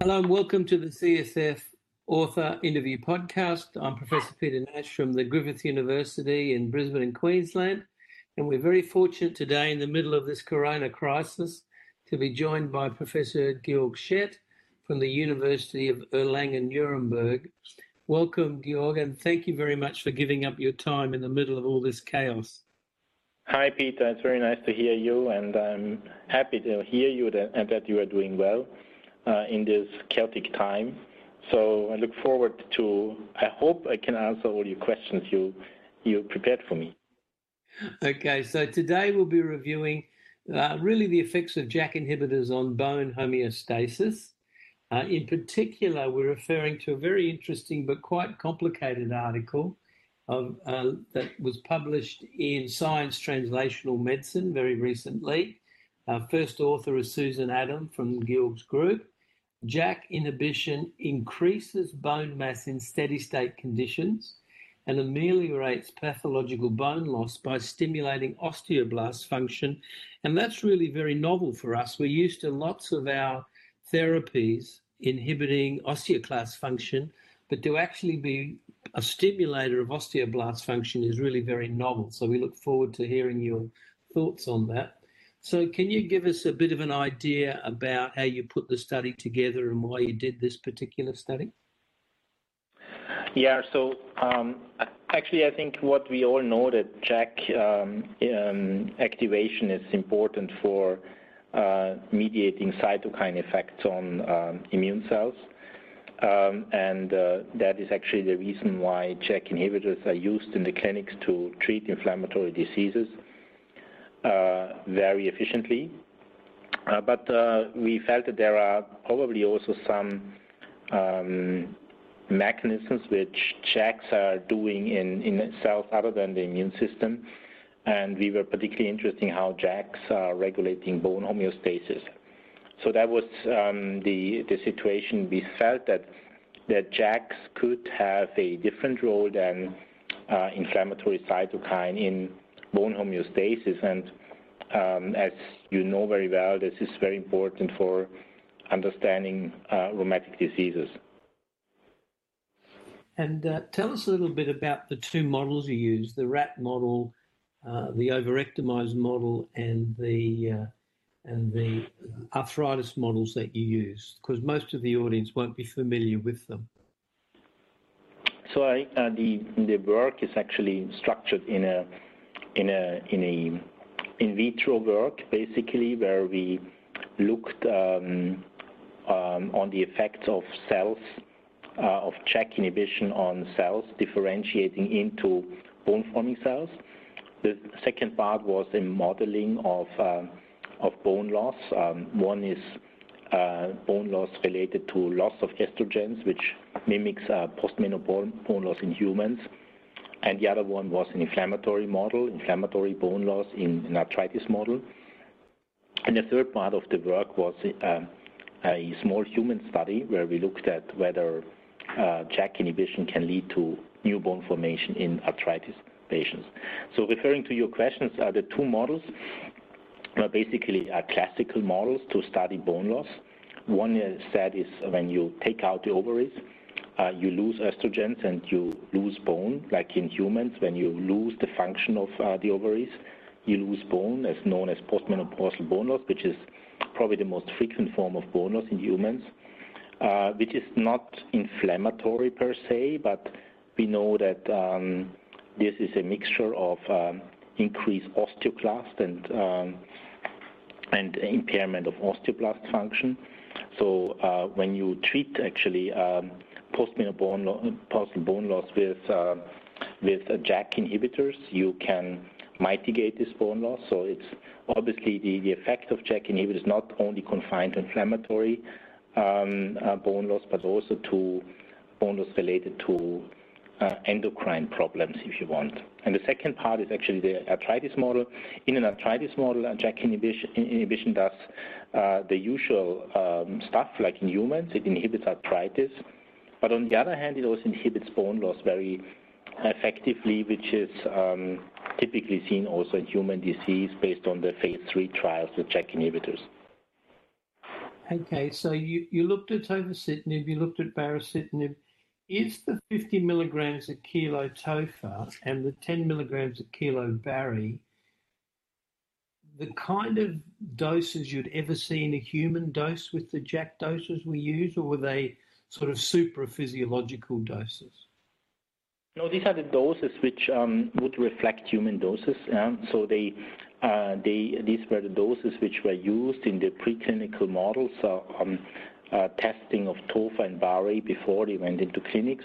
Hello and welcome to the CSF Author Interview Podcast. I'm Professor Peter Nash from the Griffith University in Brisbane, in Queensland. And we're very fortunate today, in the middle of this corona crisis, to be joined by Professor Georg Schett from the University of Erlangen-Nuremberg. Welcome, Georg, and thank you very much for giving up your time in the middle of all this chaos. Hi, Peter. It's very nice to hear you, and I'm happy to hear you and that you are doing well uh, in this chaotic time. So I look forward to, I hope I can answer all your questions you, you prepared for me. Okay, so today we'll be reviewing uh, really the effects of JAK inhibitors on bone homeostasis. Uh, in particular, we're referring to a very interesting but quite complicated article of, uh, that was published in Science Translational Medicine very recently. Our first author is Susan Adam from Georg's group. JAK inhibition increases bone mass in steady state conditions and ameliorates pathological bone loss by stimulating osteoblast function. And that's really very novel for us. We're used to lots of our therapies inhibiting osteoclast function, but to actually be a stimulator of osteoblast function is really very novel. So we look forward to hearing your thoughts on that. So, can you give us a bit of an idea about how you put the study together and why you did this particular study? Yeah, so um, actually, I think what we all know that JAK um, um, activation is important for mediating cytokine effects on um, immune cells. Um, and uh, that is actually the reason why JAK inhibitors are used in the clinics to treat inflammatory diseases. Uh, very efficiently. Uh, but uh, we felt that there are probably also some um, mechanisms which JAKs are doing in, in cells other than the immune system. And we were particularly interested in how JAKs are regulating bone homeostasis. So that was um, the, the situation. We felt that, that JAKs could have a different role than uh, inflammatory cytokine in bone homeostasis. And um, as you know very well, this is very important for understanding uh, rheumatic diseases. And uh, tell us a little bit about the two models you use the rat model, the ovariectomized model, and the uh, and the arthritis models that you use, because most of the audience won't be familiar with them. So I, uh, the the work is actually structured in a in a in a in vitro work basically where we looked um, um, on the effects of cells uh, of JAK inhibition on cells differentiating into bone forming cells. The second part was a modeling of uh, of bone loss. Um, one is uh, bone loss related to loss of estrogens, which mimics uh, postmenopause bone loss in humans and the other one was an inflammatory model, inflammatory bone loss in an arthritis model. And the third part of the work was a small human study where we looked at whether JAK inhibition can lead to new bone formation in arthritis So referring to your questions, uh, the two models are basically are classical models to study bone loss. One said is when you take out the ovaries, uh, you lose estrogens and you lose bone, like in humans, when you lose the function of uh, the ovaries, you lose bone, as known as postmenopausal bone loss, which is probably the most frequent form of bone loss in humans, uh, which is not inflammatory per se, but we know that um, this is a mixture of um, increased osteoclast and um, and impairment of osteoblast function. So uh, when you treat actually um, postmenopausal bone loss with JAK inhibitors, you can mitigate this bone loss. So it's obviously the, effect of JAK inhibitors not only confined to inflammatory uh, bone loss, but also to bone loss related to uh, endocrine problems, if you want. And the second part is actually the arthritis model. In an arthritis model, JAK inhibition, inhibition does uh, the usual um, stuff like in humans. It inhibits arthritis but on the other hand, it also inhibits bone loss very effectively, which is um, typically seen also in human disease based on the phase three trials with JAK inhibitors. Okay, so you, you looked at tofacitinib, you looked at baricitinib. Is the 50 milligrams a kilo tofa and the 10 milligrams a kilo bari the kind of doses you'd ever see in a human dose with the JAK doses we use, or were they sort of super physiological doses? No, these are the doses which um, would reflect human doses. Yeah? So they, uh, they, these were the doses which were used in the preclinical models, uh, um, testing of TOFA and BARI before they went into clinics.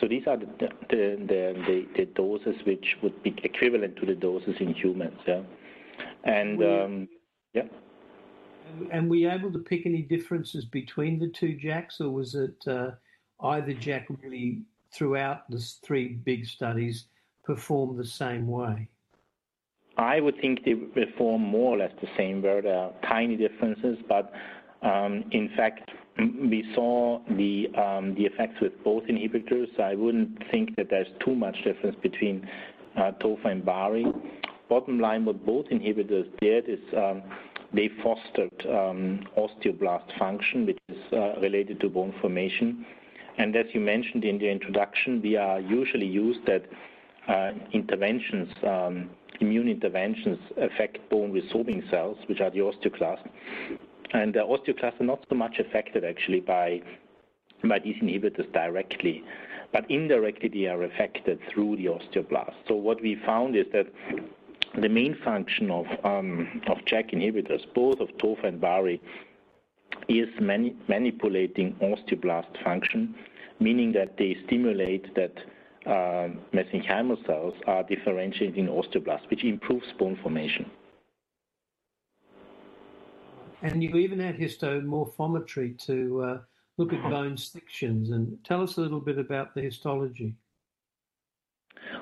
So these are the, the, the, the, the doses which would be equivalent to the doses in humans. Yeah? And um, yeah. And were you able to pick any differences between the two JAKs, or was it uh, either JAK really throughout the three big studies performed the same way? I would think they perform more or less the same, where there are tiny differences, but um, in fact, we saw the um, the effects with both inhibitors. I wouldn't think that there's too much difference between uh, TOFA and BARI. Bottom line, what both inhibitors did is um, they fostered um, osteoblast function, which is uh, related to bone formation. And as you mentioned in the introduction, we are usually used that uh, interventions, immune interventions affect bone resorbing cells, which are the osteoclasts. And the osteoclasts are not so much affected actually by, by these inhibitors directly, but indirectly they are affected through the osteoblast. So what we found is that the main function of, um, of inhibitors, both of TOFA and BARI, is mani manipulating osteoblast function, meaning that they stimulate that uh, mesenchymal cells are differentiating in osteoblasts, which improves bone formation. And you even had histomorphometry to uh, look at bone sections. And tell us a little bit about the histology.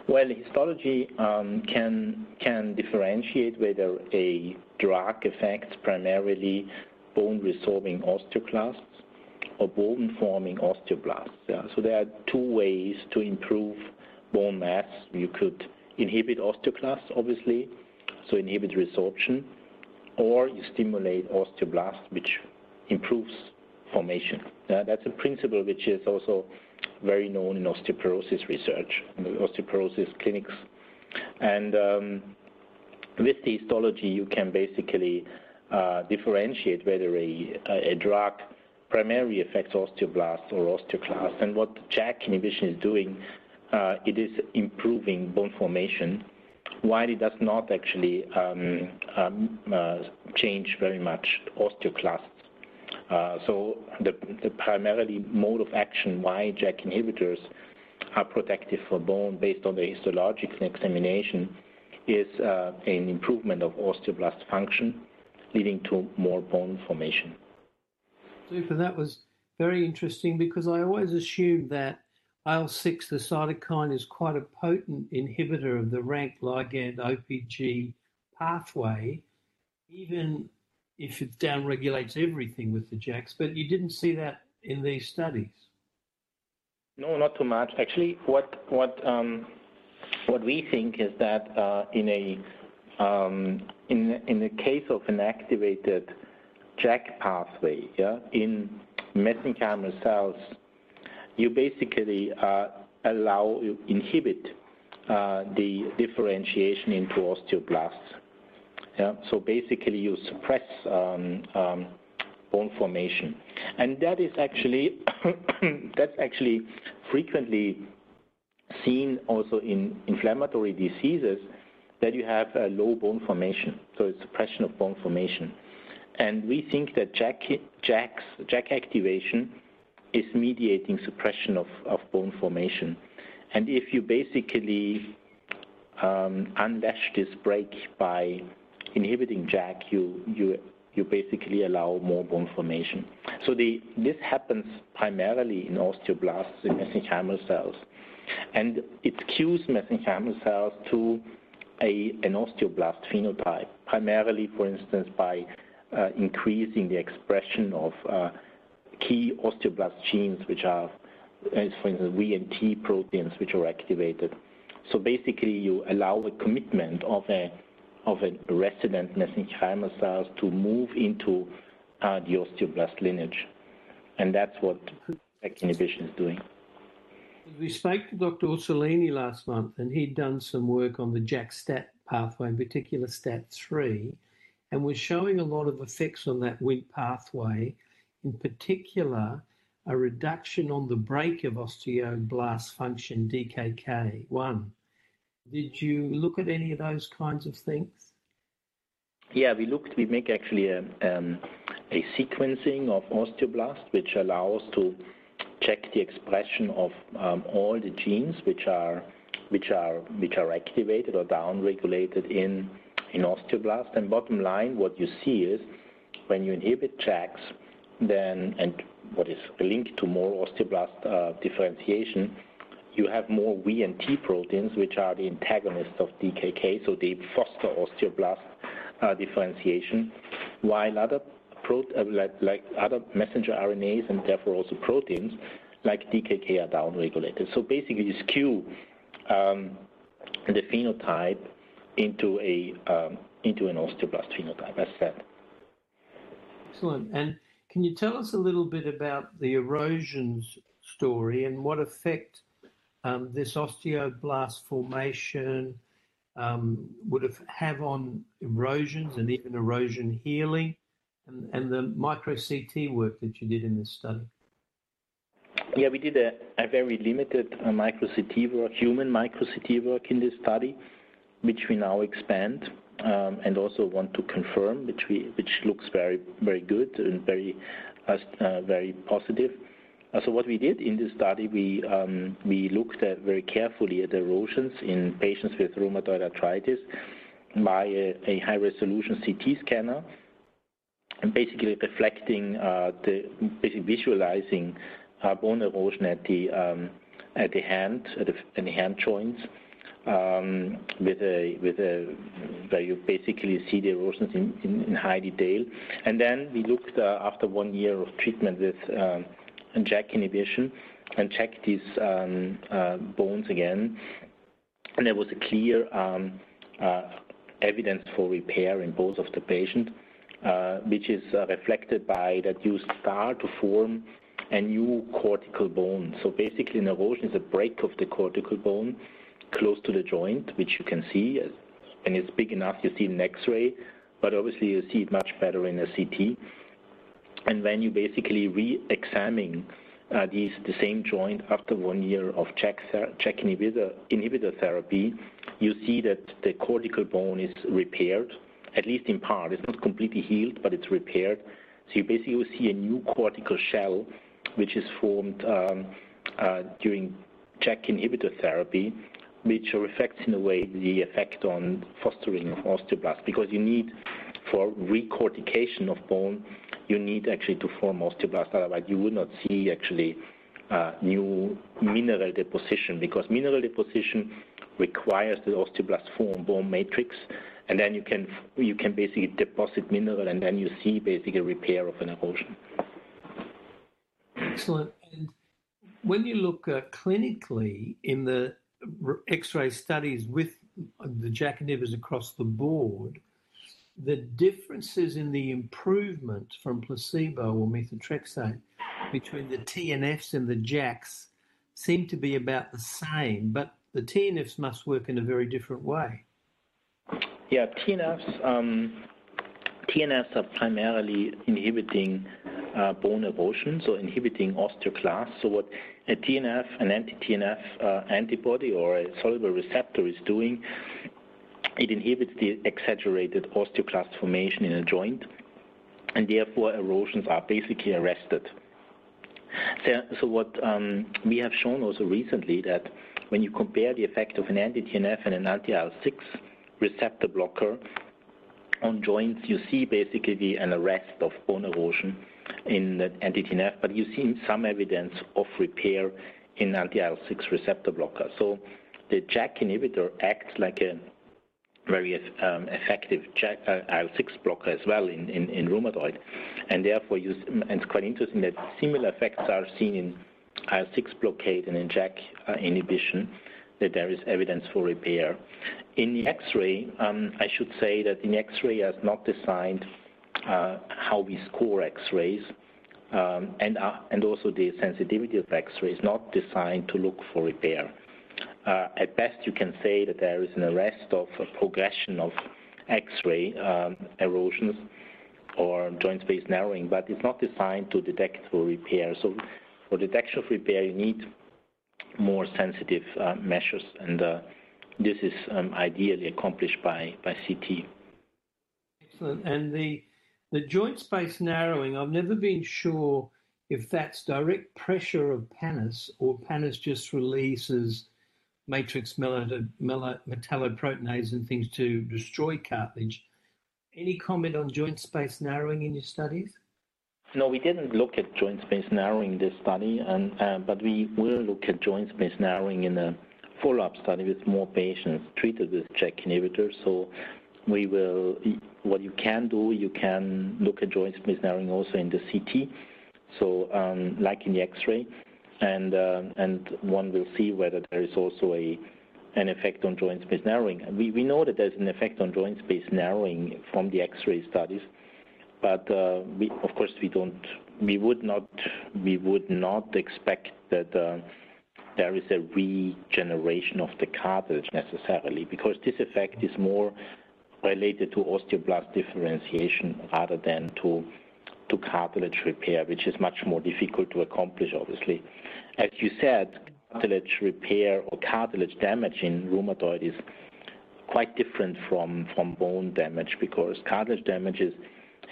Well, histology um, can can differentiate whether a drug affects primarily bone resorbing osteoclasts or bone forming osteoblasts. Yeah? So there are two ways to improve bone mass. You could inhibit osteoclasts, obviously, so inhibit resorption, or you stimulate osteoblasts, which improves formation. Yeah? That's a principle which is also very known in osteoporosis research, osteoporosis clinics. And um, with the histology, you can basically uh, differentiate whether a, a, drug primarily affects osteoblasts or osteoclasts. And what JAK inhibition is doing, uh, it is improving bone formation, while it does not actually um, um, uh, change very much osteoclasts uh, so the, the primarily mode of action why JAK inhibitors are protective for bone based on the histological examination is uh, an improvement of osteoblast function, leading to more bone formation. Super, that was very interesting because I always assumed that IL-6, the cytokine, is quite a potent inhibitor of the rank ligand OPG pathway, even if it downregulates everything with the JAKs, but you didn't see that in these studies. No, not too much. Actually, what what um, what we think is that uh, in a um, in in the case of an activated JAK pathway, yeah, in mesenchymal cells, you basically uh, allow you inhibit uh, the differentiation into osteoblasts. Yeah? So basically, you suppress um, um, bone formation, and that is actually that's actually frequently seen also in inflammatory diseases that you have a low bone formation, so it's suppression of bone formation. And we think that JAK, JAK's, JAK activation is mediating suppression of, of bone formation. And if you basically um, this brake by inhibiting JAK, you, you, you basically allow more bone formation. So the, this happens primarily in osteoblasts, in mesenchymal cells. And it cues mesenchymal cells to a, an osteoblast phenotype, primarily, for instance, by uh, increasing the expression of uh, key osteoblast genes, which are, for instance, V and T proteins, which are activated. So basically, you allow a commitment of a of a resident mesenchymal cells to move into uh, the osteoblast lineage, and that's what JAK inhibition is doing. We spoke to Dr. Ursulini last month, and he'd done some work on the JAK-STAT pathway, in particular STAT3, and was showing a lot of effects on that Wnt pathway, in particular a reduction on the break of osteoblast function DKK1. Did you look at any of those kinds of things? Yeah, we looked. We make actually a, um, a sequencing of osteoblast, which allows to check the expression of um, all the genes which are which are which are activated or downregulated in in osteoblast. And bottom line, what you see is when you inhibit JAKs, then and what is linked to more osteoblast uh, differentiation, you have more V and T proteins, which are the antagonists of DKK, so they foster osteoblast uh, differentiation, while other uh, like, like, other messenger RNAs and therefore also proteins like DKK are downregulated. So basically, you skew um, the phenotype into a um, into an osteoblast phenotype, as said. Excellent. And can you tell us a little bit about the erosions story and what effect um, this osteoblast formation um, would have, have on erosions and even erosion healing and, and the micro CT work that you did in this study? Yeah, we did a, a very limited uh, micro CT work, human micro CT work in this study, which we now expand and also want to confirm, which looks very good and very uh, uh, very positive. Uh, so what we did in this study, we um, we looked at very carefully at erosions in patients with rheumatoid arthritis by a, a high resolution CT scanner, and basically reflecting the basically visualizing bone erosion at the um, at the hand at the, at the hand joints um, with a with a where you basically see the erosions in, high detail. And then we looked uh, after one year of treatment with um, JAK inhibition and checked these um, uh, bones again, and there was a clear um, uh, evidence for repair in both of the patient, uh, which is reflected by that you start to form a new cortical bone. So basically, an erosion is a break of the cortical bone close to the joint, which you can see. When it's big enough, you see an X-ray, but obviously you see it much better in a CT. And when you basically re-examine uh, these the same joint after one year of JAK, JAK inhibitor, inhibitor therapy, you see that the cortical bone is repaired, at least in part. It's not completely healed, but it's repaired. So you basically see a new cortical shell, which is formed um, uh, during JAK inhibitor therapy, which reflects in a way the effect on fostering of osteoblasts because you need for recortication of bone you need actually to form osteoblasts otherwise you would not see actually uh, new mineral deposition because mineral deposition requires the osteoblast form bone matrix and then you can you can basically deposit mineral and then you see basically repair of an erosion. Excellent. And when you look uh, clinically in the X-ray studies with the JAK inhibitors across the board, the differences in the improvement from placebo or methotrexate between the TNFs and the JAKs seem to be about the same, but the TNFs must work in a very different way. Yeah, TNFs, um, TNFs are primarily inhibiting bone erosion, so inhibiting osteoclasts. So what a TNF, an anti-TNF uh, antibody or a soluble receptor is doing, it inhibits the exaggerated osteoclast formation in a joint, and therefore erosions are basically arrested. So, so what um, we have shown also recently that when you compare the effect of an anti-TNF and an anti-IL-6 receptor blocker on joints, you see basically an arrest of bone erosion in the anti-TNF, but you see some evidence of repair in anti-IL-6 receptor blocker. So the JAK inhibitor acts like a very um, effective JAK, uh, IL-6 blocker as well in, rheumatoid, and therefore it's quite interesting that similar effects are seen in IL-6 blockade and in JAK uh, inhibition. that there is evidence for repair. In the X-ray, um, I should say that in X-ray is not designed how we score X-rays, um, and uh, and also the sensitivity of X-ray is not designed to look for repair. Uh, at best, you can say that there is an arrest of progression of X-ray um, erosions or joint space narrowing, but it's not designed to detect for repair. So for detection of repair, you need more sensitive uh, measures, and uh, this is um, ideally accomplished by, CT. Excellent. And the, the joint space narrowing, I've never been sure if that's direct pressure of pannus or pannus just releases matrix metalloproteinase and things to destroy cartilage. Any comment on joint space narrowing in your studies? No, we didn't look at joint space narrowing in this study, and uh, but we will look at joint space narrowing in a follow-up study with more patients treated with JAK inhibitors. So we will, what you can do, you can look at joint space narrowing also in the CT, so um, like in the X-ray, and uh, and one will see whether there is also a an effect on joint space narrowing. We, we know that there's an effect on joint space narrowing from the X-ray studies, but uh, we, of course we don't, we would not, we would not expect that uh, there is a regeneration of the cartilage necessarily, because this effect is more related to osteoblast differentiation rather than to to cartilage repair, which is much more difficult to accomplish, obviously. As you said, cartilage repair or cartilage damage in rheumatoid is quite different from, from bone damage because cartilage damage is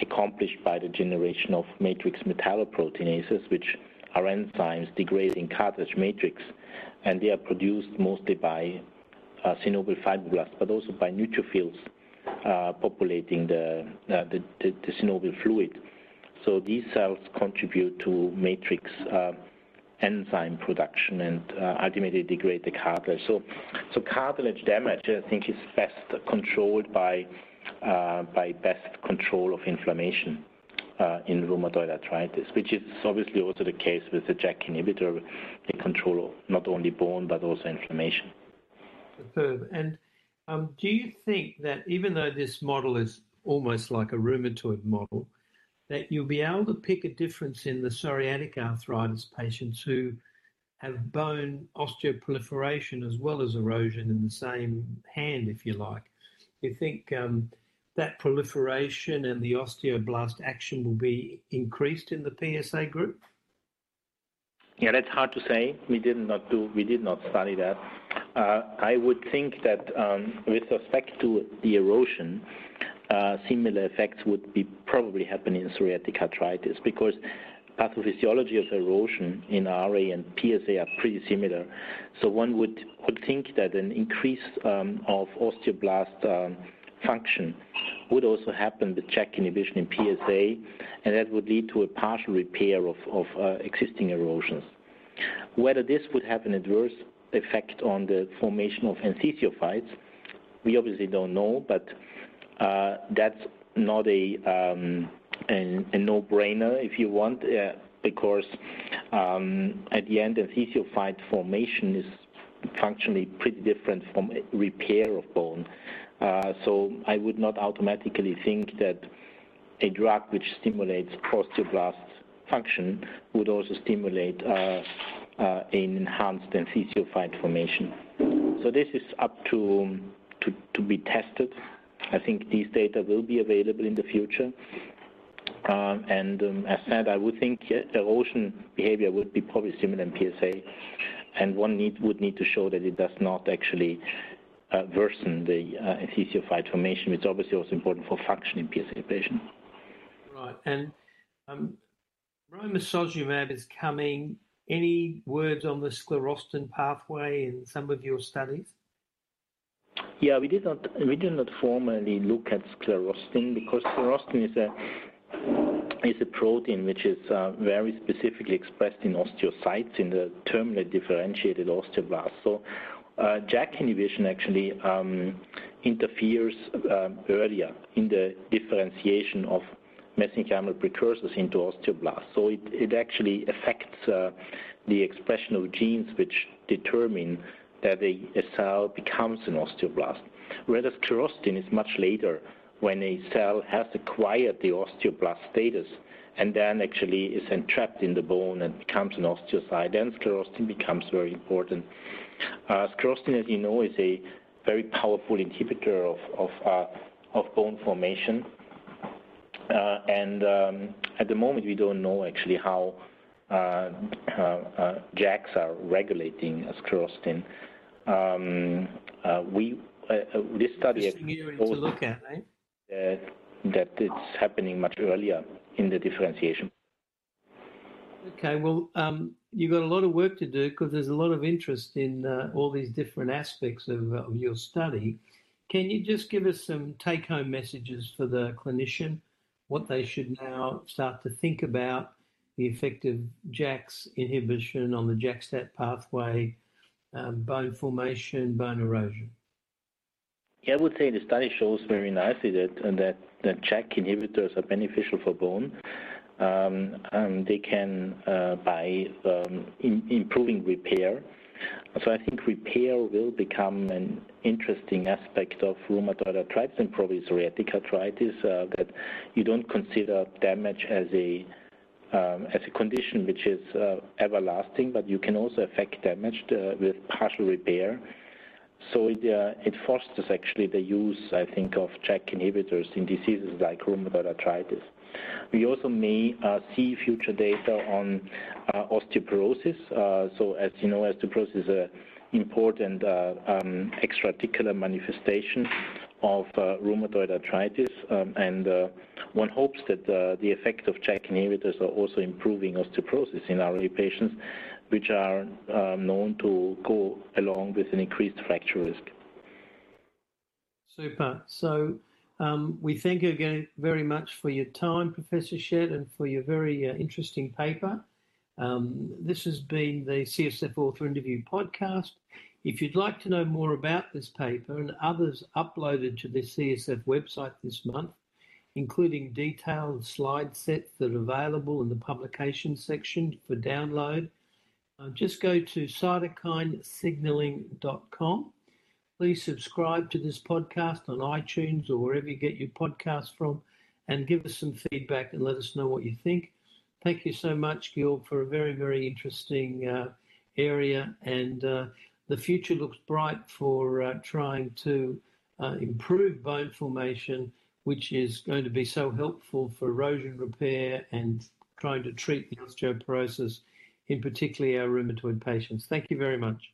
accomplished by the generation of matrix metalloproteinases, which are enzymes degrading cartilage matrix, and they are produced mostly by uh, synovial fibroblasts, but also by neutrophils populating the, uh, the, the, the, synovial fluid. So these cells contribute to matrix uh, enzyme production and uh, ultimately degrade the cartilage. So, so cartilage damage, I think, is best controlled by uh, by best control of inflammation uh, in rheumatoid arthritis, which is obviously also the case with the JAK inhibitor. They control of not only bone but also inflammation. Superb. And um, do you think that even though this model is almost like a rheumatoid model, that you'll be able to pick a difference in the psoriatic arthritis patients who have bone osteoproliferation as well as erosion in the same hand, if you like. You think um, that proliferation and the osteoblast action will be increased in the PSA group? Yeah, that's hard to say. We did not do. We did not study that. Uh, I would think that um, with respect to the erosion, uh, similar effects would be probably happen in psoriatic arthritis because pathophysiology of erosion in RA and PSA are pretty similar. So one would, think that an increase um, of osteoblast um, function would also happen with JAK inhibition in PSA, and that would lead to a partial repair of, of uh, existing erosions. Whether this would have an adverse effect on the formation of enthesiophytes, we obviously don't know, but uh, that's not a, um, a, a no-brainer, if you want, uh, because um, at the end, enthesiophyte formation is functionally pretty different from repair of bone. Uh, so I would not automatically think that a drug which stimulates osteoblast function would also stimulate uh, uh, an enhanced enthesiophyte formation. So this is up to, to, to be tested I think these data will be available in the future. Um, and um, as said, I would think erosion behavior would be probably similar in PSA, and one need, would need to show that it does not actually uh, worsen the uh, formation, which is obviously also important for function in PSA patients. Right, and um, romosozumab is coming. Any words on the sclerostin pathway in some of your studies? Yeah, we did not we did not formally look at sclerostin because sclerostin is a is a protein which is uh, very specifically expressed in osteocytes in the terminally differentiated osteoblasts. So uh, inhibition actually um, interferes um, earlier in the differentiation of mesenchymal precursors into osteoblasts. So it, it actually affects uh, the expression of genes which determine that a, a cell becomes an osteoblast. Whereas sclerostin is much later when a cell has acquired the osteoblast status and then actually is entrapped in the bone and becomes an osteocyte, then sclerostin becomes very important. Uh, sclerostin, as you know, is a very powerful inhibitor of, of, uh, of bone formation. Uh, and um, at the moment, we don't know actually how uh, uh, uh, JAKs are regulating sclerostin. Um, we this study area to look at, right? That, that it's happening much earlier in the differentiation. Okay, well, um, you've got a lot of work to do because there's a lot of interest in uh, all these different aspects of, of, your study. Can you just give us some take home messages for the clinician, what they should now start to think about the effect of JAK's inhibition on the JAK-STAT pathway, um, bone formation, bone erosion? Yeah, I would say the study shows very nicely that that, that JAK inhibitors are beneficial for bone. Um, um, they can, uh, by um, in, improving repair, I think repair will become an interesting aspect of rheumatoid arthritis and probably psoriatic arthritis. Uh, that you don't consider damage as a um, as a condition which is uh, everlasting, but you can also affect damage uh, with partial repair. So it, it fosters actually the use, I think, of JAK inhibitors in diseases like rheumatoid arthritis. We also may uh, see future data on uh, osteoporosis. Uh, so as you know, osteoporosis is an important um, extra-articular manifestation of rheumatoid arthritis, um, and one hopes that the effect of JAK inhibitors are also improving osteoporosis in RA patients, which are um, known to go along with an increased fracture risk. Super. Um, we thank you again very much for your time, Professor Schett, and for your very uh, interesting paper. Um, this has been the CSF Author Interview podcast. If you'd like to know more about this paper and others uploaded to the CSF website this month, including detailed slide sets that are available in the publication section for download, uh, just go to cytokinesignaling.com Please subscribe to this podcast on iTunes or wherever you get your podcasts from and give us some feedback and let us know what you think. Thank you so much, Gil, for a very, very interesting uh, area. And uh, the future looks bright for uh, trying to uh, improve bone formation, which is going to be so helpful for erosion repair and trying to treat the osteoporosis, in particularly our rheumatoid patients. Thank you very much.